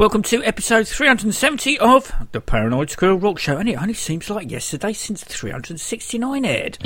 Welcome to episode 370 of the Paranoid Squirrel Rock Show, and it only seems like yesterday since 369 aired.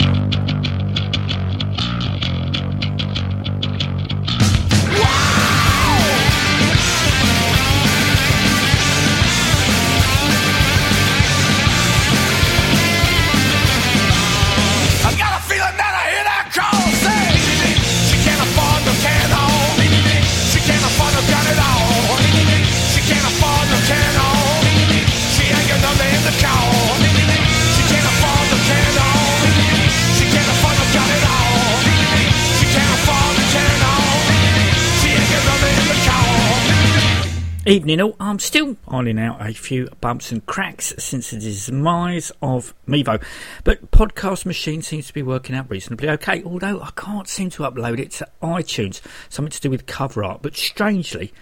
Evening all, I'm still ironing out a few bumps and cracks since the demise of Mevio, but Podcast Machine seems to be working out reasonably okay, although I can't seem to upload it to iTunes, something to do with cover art, but strangely,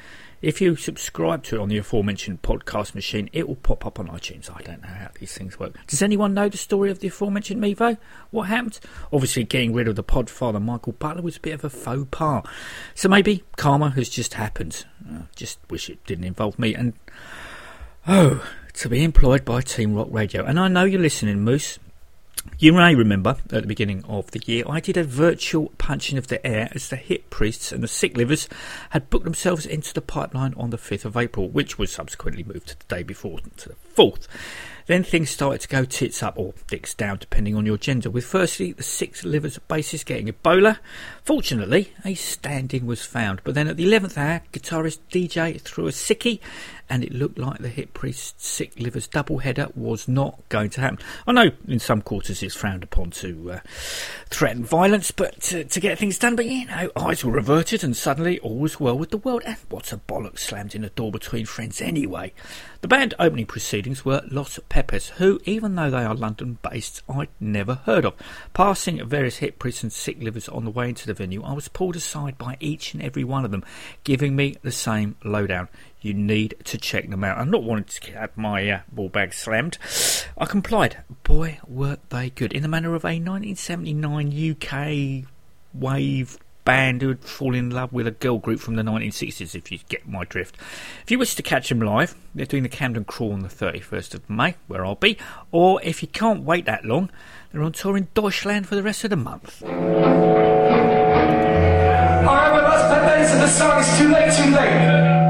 if you subscribe to it on the aforementioned podcast machine, it will pop up on iTunes. I don't know how these things work. Does anyone know the story of the aforementioned Mevio? What happened? Obviously, getting rid of the podfather Michael Butler was a bit of a faux pas. So maybe karma has just happened. I just wish it didn't involve me. And oh, to be employed by Team Rock Radio. And I know you're listening, Moose. You may remember at the beginning of the year, I did a virtual punching of the air as the Hip Priests and the sick livers had booked themselves into the pipeline on the 5th of April, which was subsequently moved to the day before to the 4th. Then things started to go tits up or dicks down, depending on your gender, with firstly the Sick Livers bassist getting Ebola. Fortunately, a stand in was found, but then at the 11th hour, guitarist DJ threw a sickie, and it looked like the Hip Priest sick livers double header was not going to happen. I know in some quarters it's frowned upon to uh, threaten violence, but to, to get things done, but you know, eyes were averted, and suddenly all was well with the world. And what's a bollock slammed in a door between friends anyway? The band opening proceedings were Los Pepes, who, even though they are London based, I'd never heard of. Passing various Hip Priests and sick livers on the way into the venue, I was pulled aside by each and every one of them, giving me the same lowdown. You need to check them out. I'm not wanting to have my uh, ball bag slammed. I complied. Boy, were they good. In the manner of a 1979 UK wave band who'd fall in love with a girl group from the 1960s, if you get my drift. If you wish to catch them live, they're doing the Camden Crawl on the 31st of May, where I'll be, or if you can't wait that long, they're on tour in Deutschland for the rest of the month. Alright, well, let's put that into the song. It's too late, too late.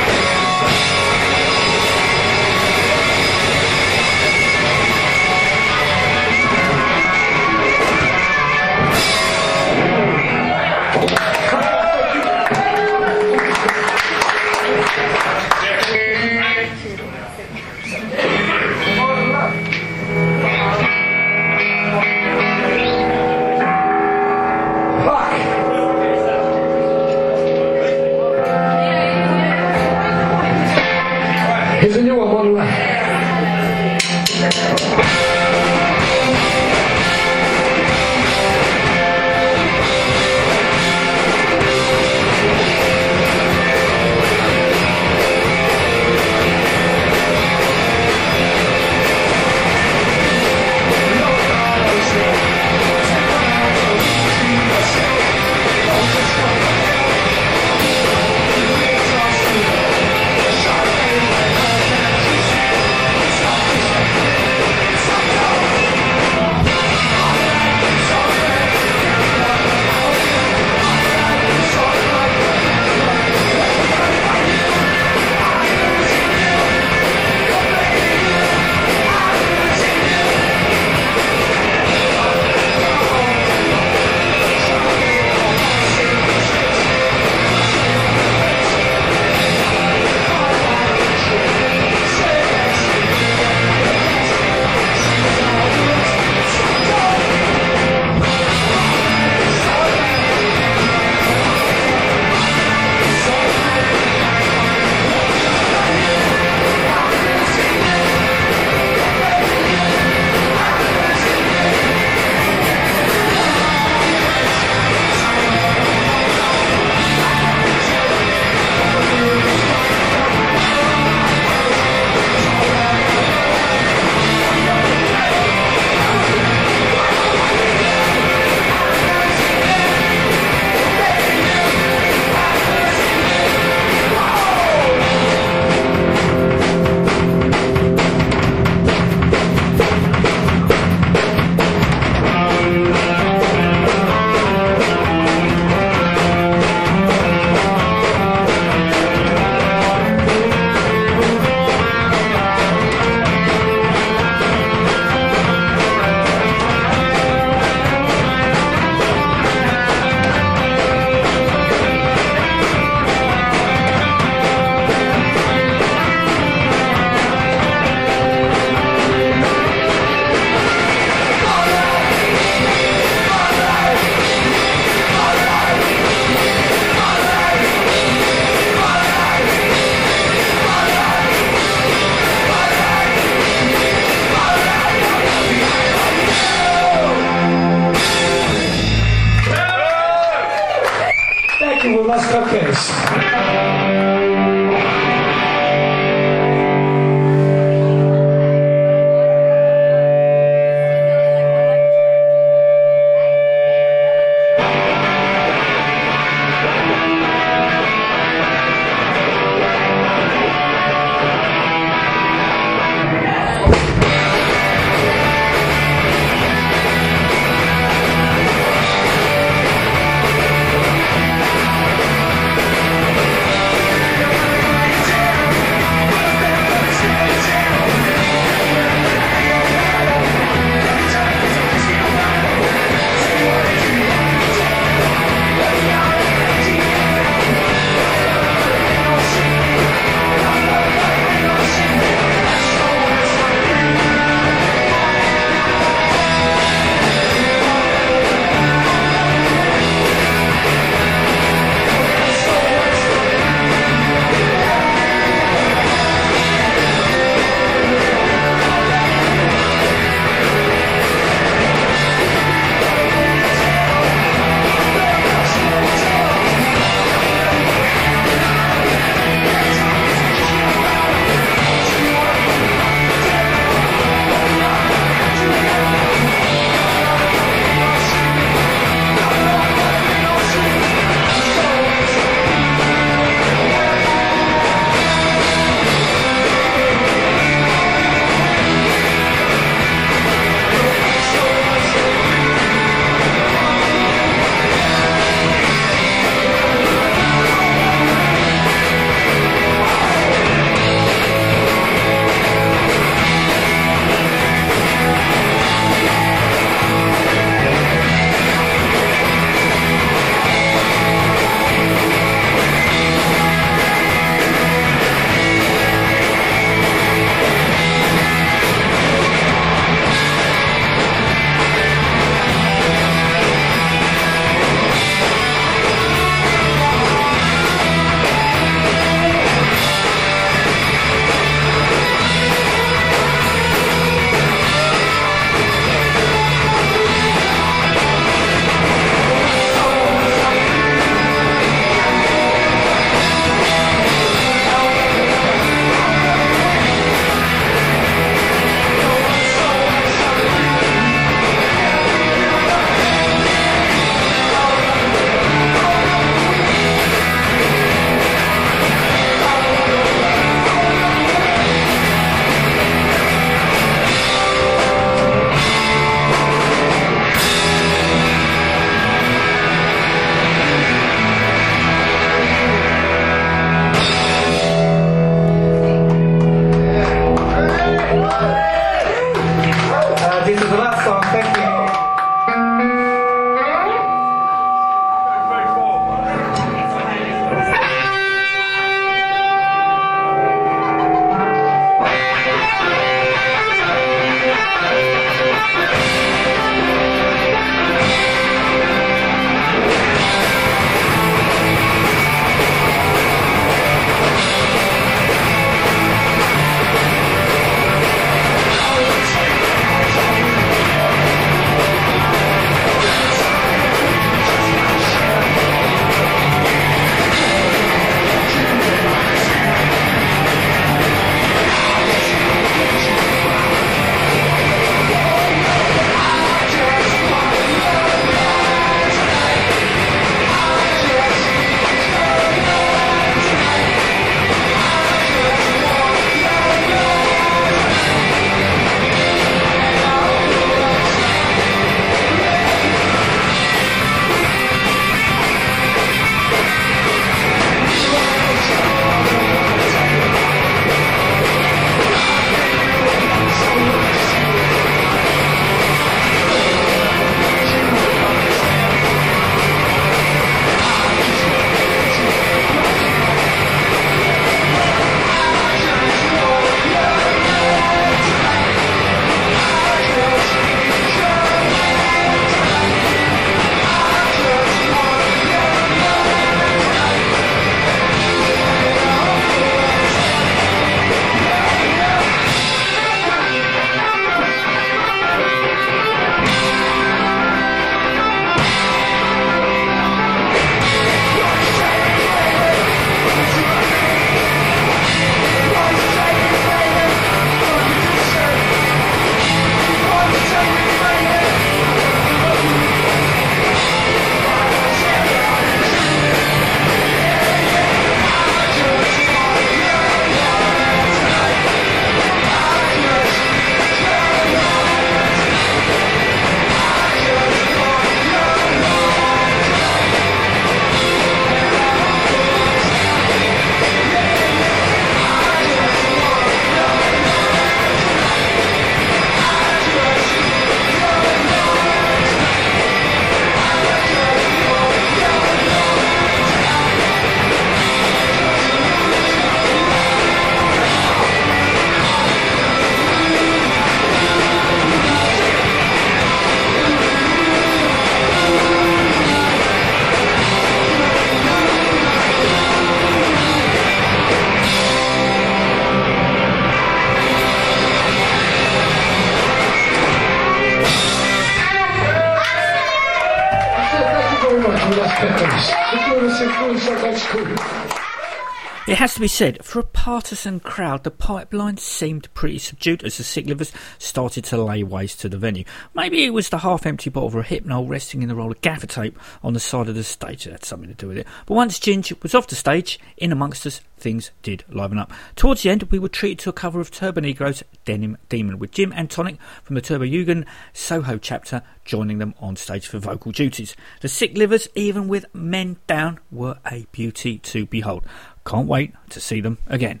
It has to be said, for a partisan crowd, the pipeline seemed pretty subdued as the sick livers started to lay waste to the venue. Maybe it was the half-empty bottle of a hypnol resting in the roll of gaffer tape on the side of the stage that had something to do with it. But once Ginge was off the stage, in amongst us, things did liven up. Towards the end, we were treated to a cover of Turbonegro's Denim Demon, with Jim Antonic from the Turbojugend Soho chapter joining them on stage for vocal duties. The sick livers, even with men down, were a beauty to behold. Can't wait to see them again.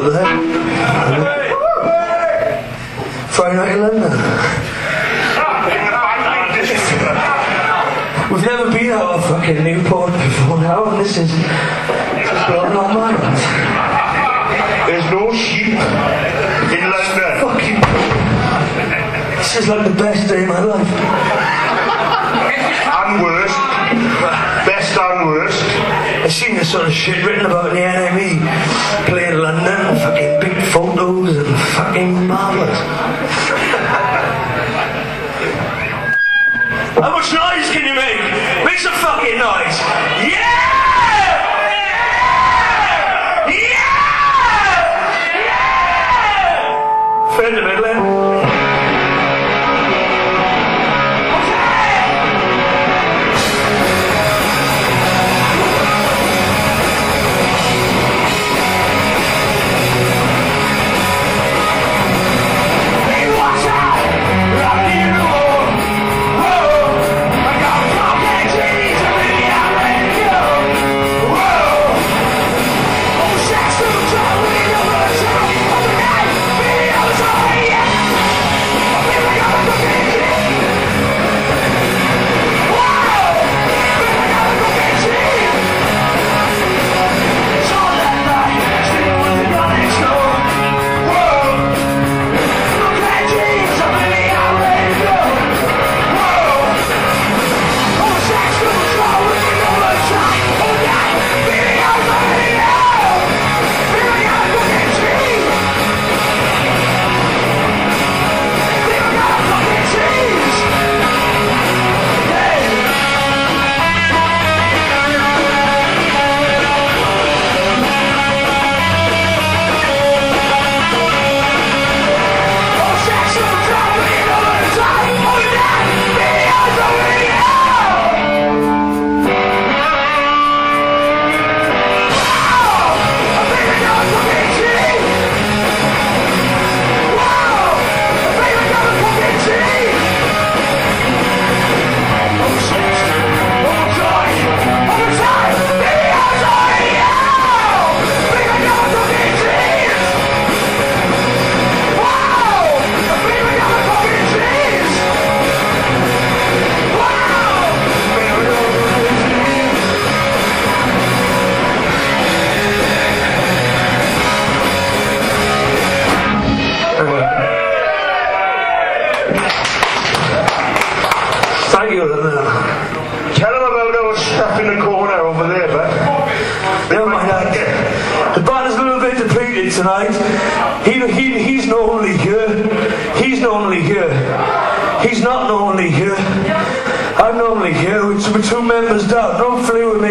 over there. Friday night in London. We've never been out of fucking Newport before now, and this is blowing our minds. There's no sheep in London. Fucking. This is like the best day of my life. And worst. Best and worst. I've seen this sort of shit written about in the NME fucking marvellous. How much noise can you make? Make some fucking noise!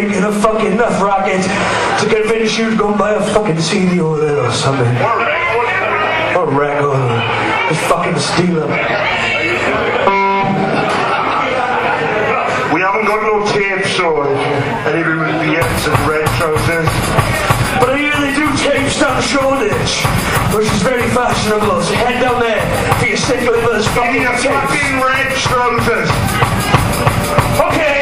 Making a fucking enough racket to convince you to go buy a fucking CD over there or something. Or a record. Just fucking steal them. we haven't got no tape, so anybody with VX and red trousers. But I hear they do tapes down Shoreditch, which is very fashionable. So head down there for your sick livers In fucking fucking red trousers. Okay.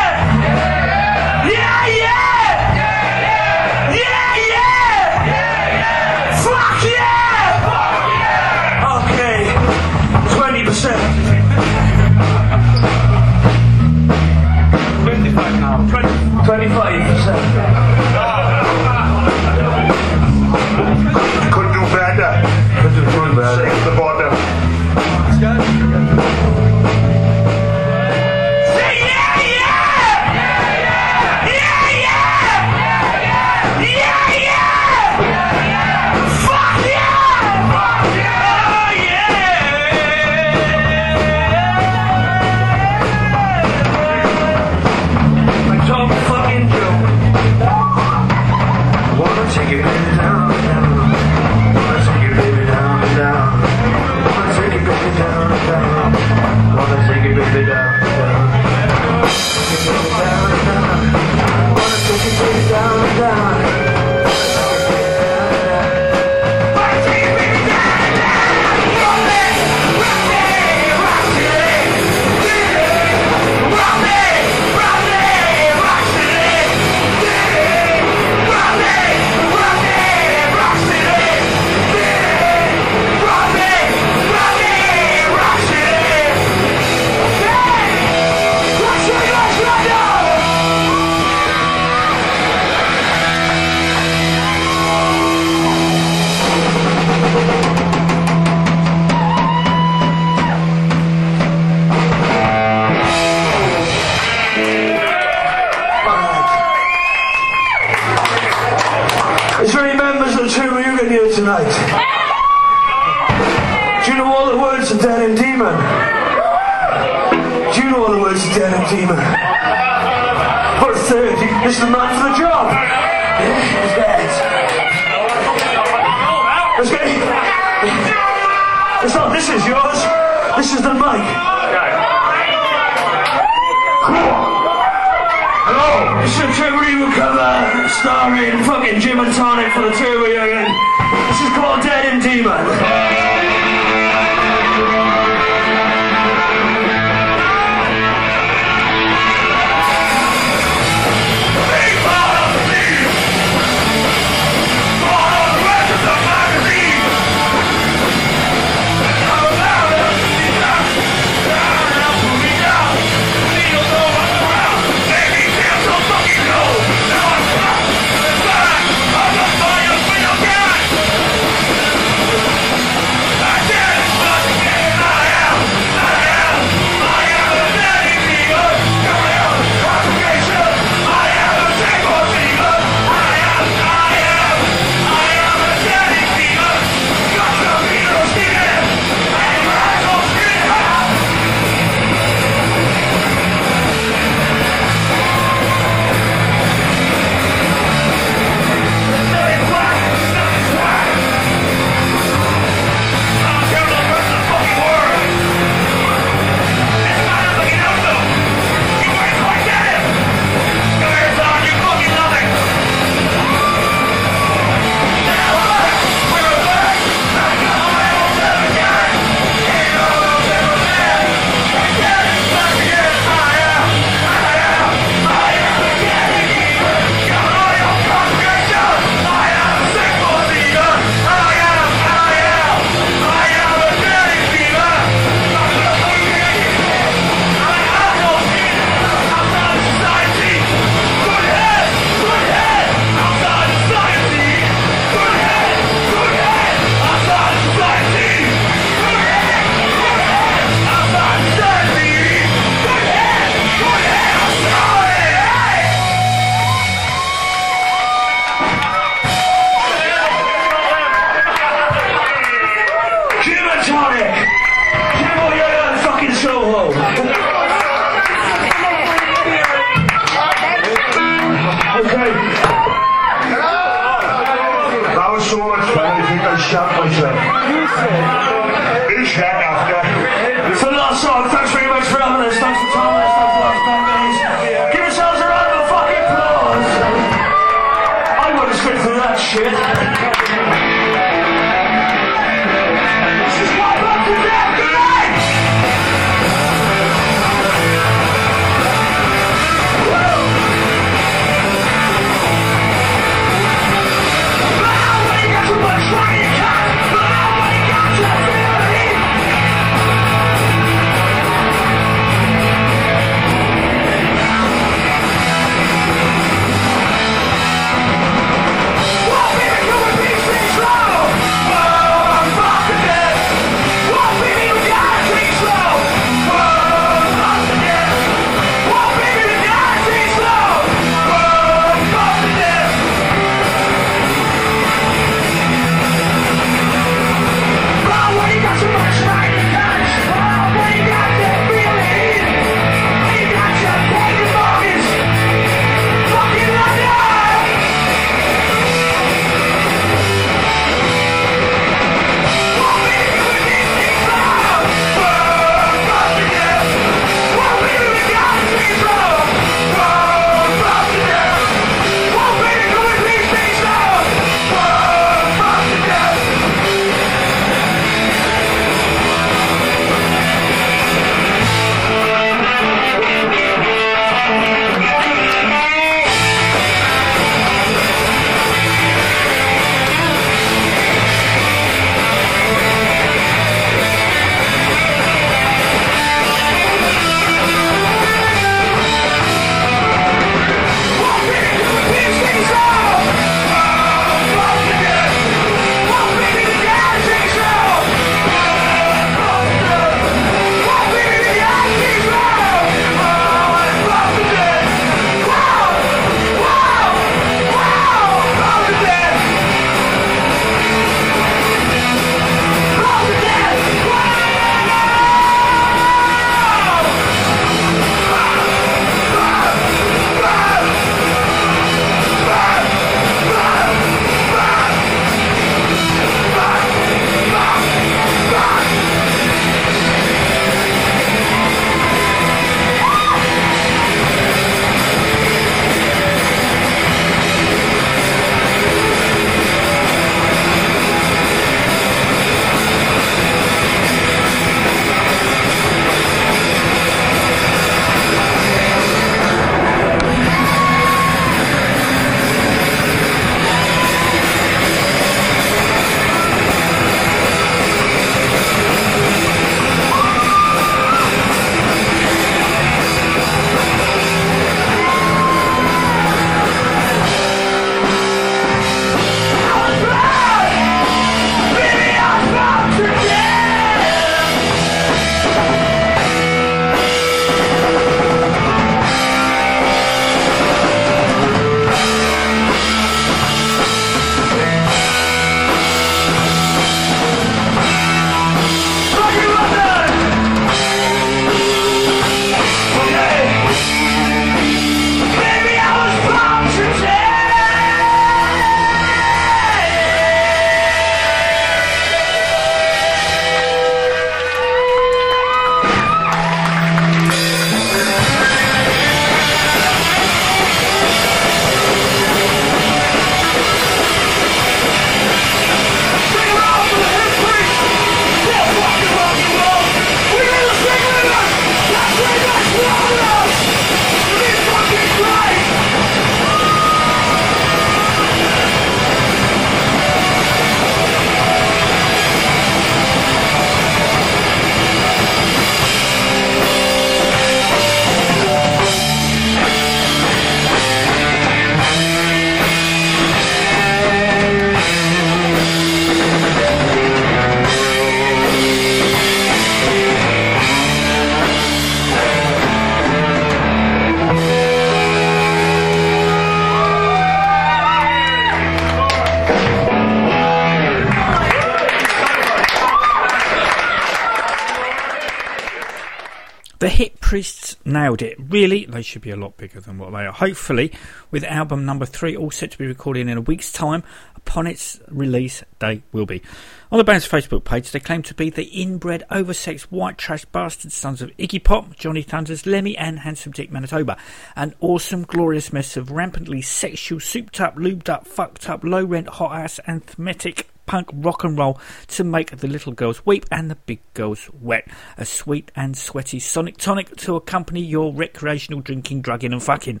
Really, they should be a lot bigger than what they are. Hopefully, with album number three all set to be recorded in a week's time, upon its release they will be. On the band's Facebook page, they claim to be the inbred, oversexed, white trash bastard sons of Iggy Pop, Johnny Thunders, Lemmy, and Handsome Dick Manitoba. An awesome, glorious mess of rampantly sexual, souped up, lubed up, fucked up, low rent, hot ass, anthematic punk rock and roll to make the little girls weep and the big girls wet. A sweet and sweaty sonic tonic to accompany your recreational drinking, drugging, and fucking.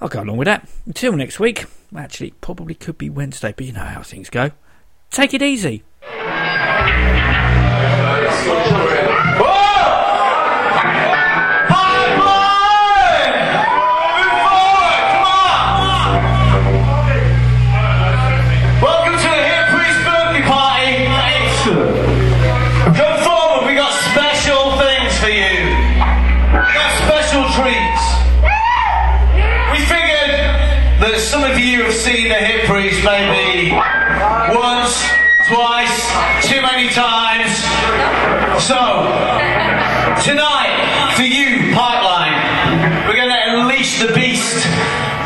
I'll go along with that. Until next week. Actually, it probably could be Wednesday, but you know how things go. Take it easy. Some of you have seen the Hip Priest maybe once, twice, too many times. So, tonight, for you, Pipeline, we're going to unleash the beast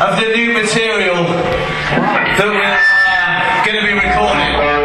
of the new material that we're uh, going to be recording.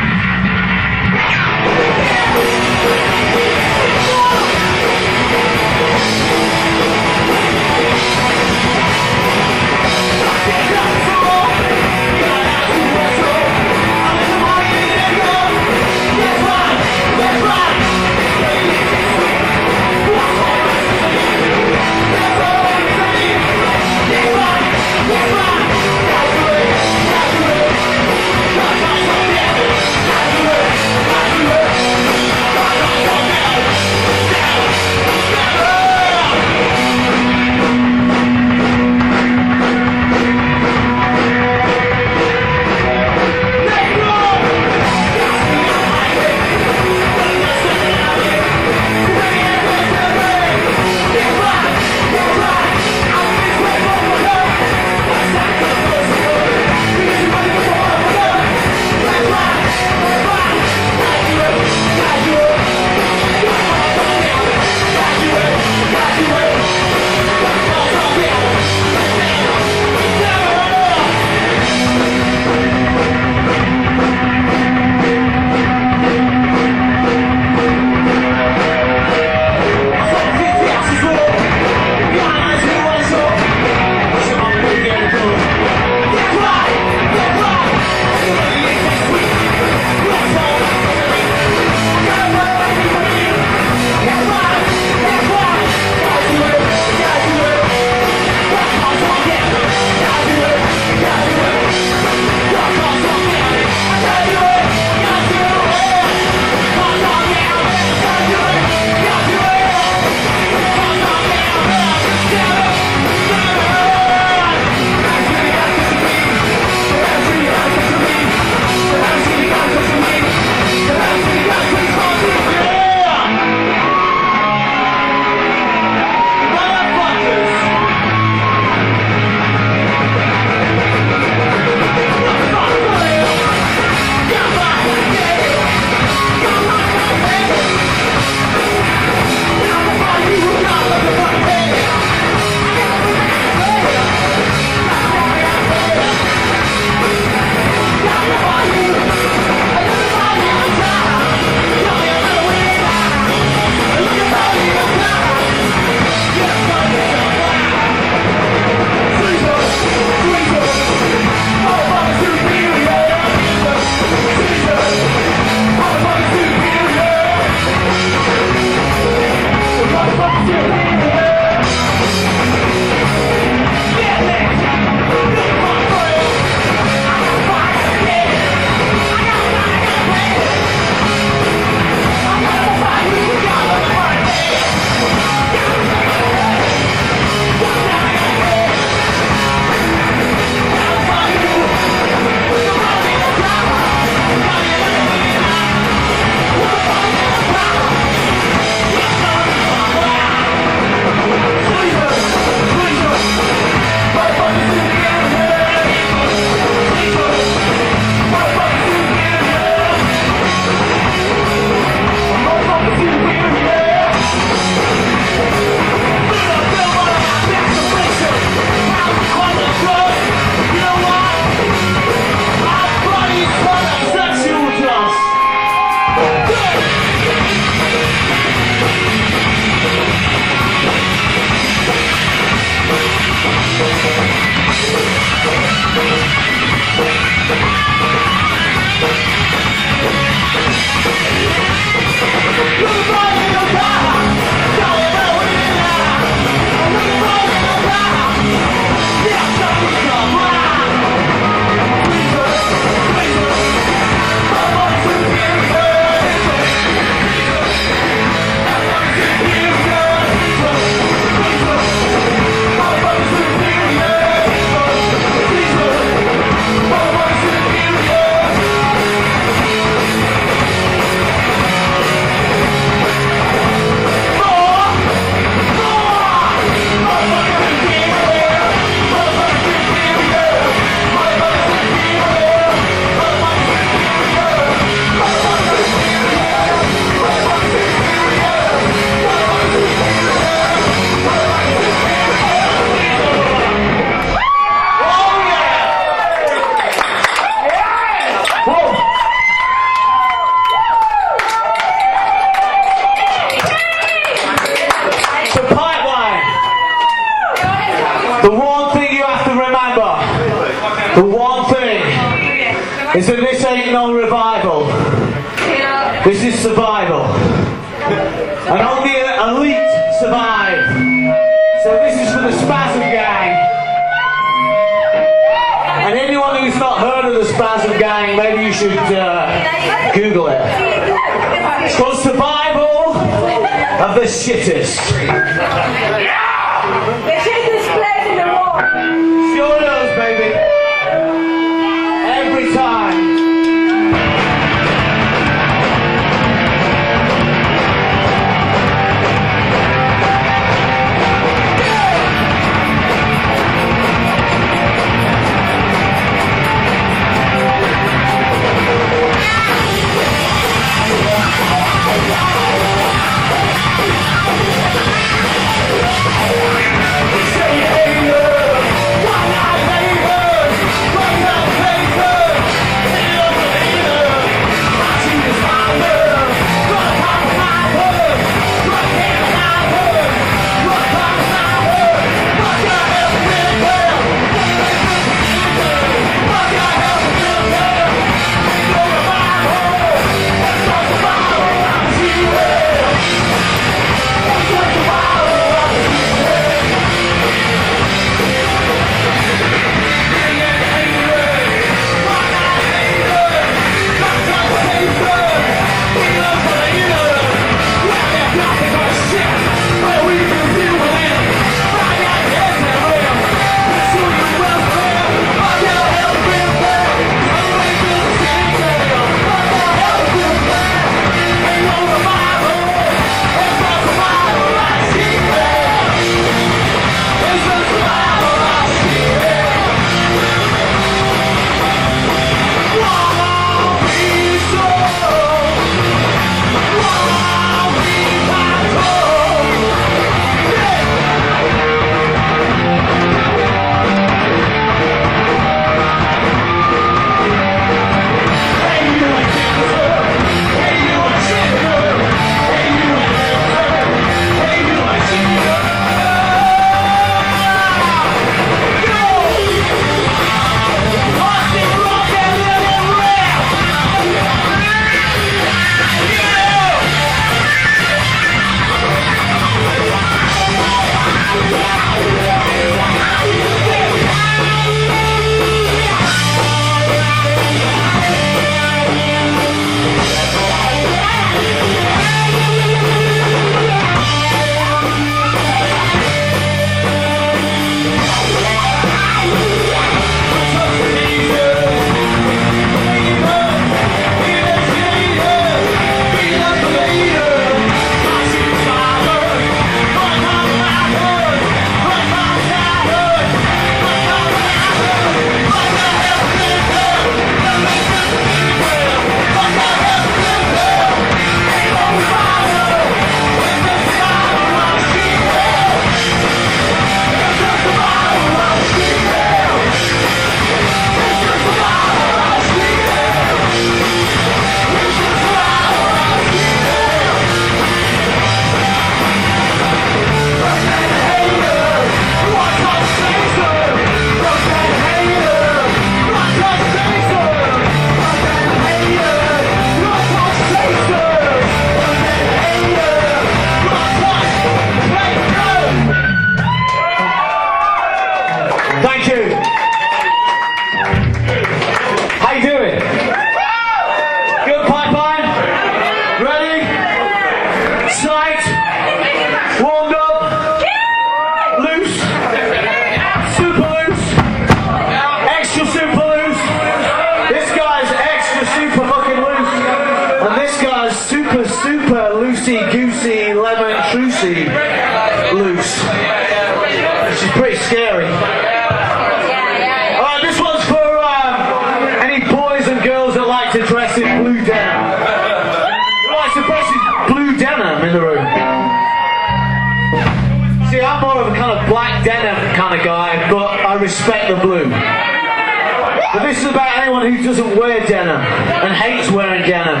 who doesn't wear denim and hates wearing denim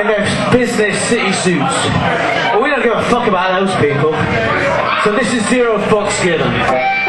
in their business city suits. We don't give a fuck about those people. So this is zero fucks given.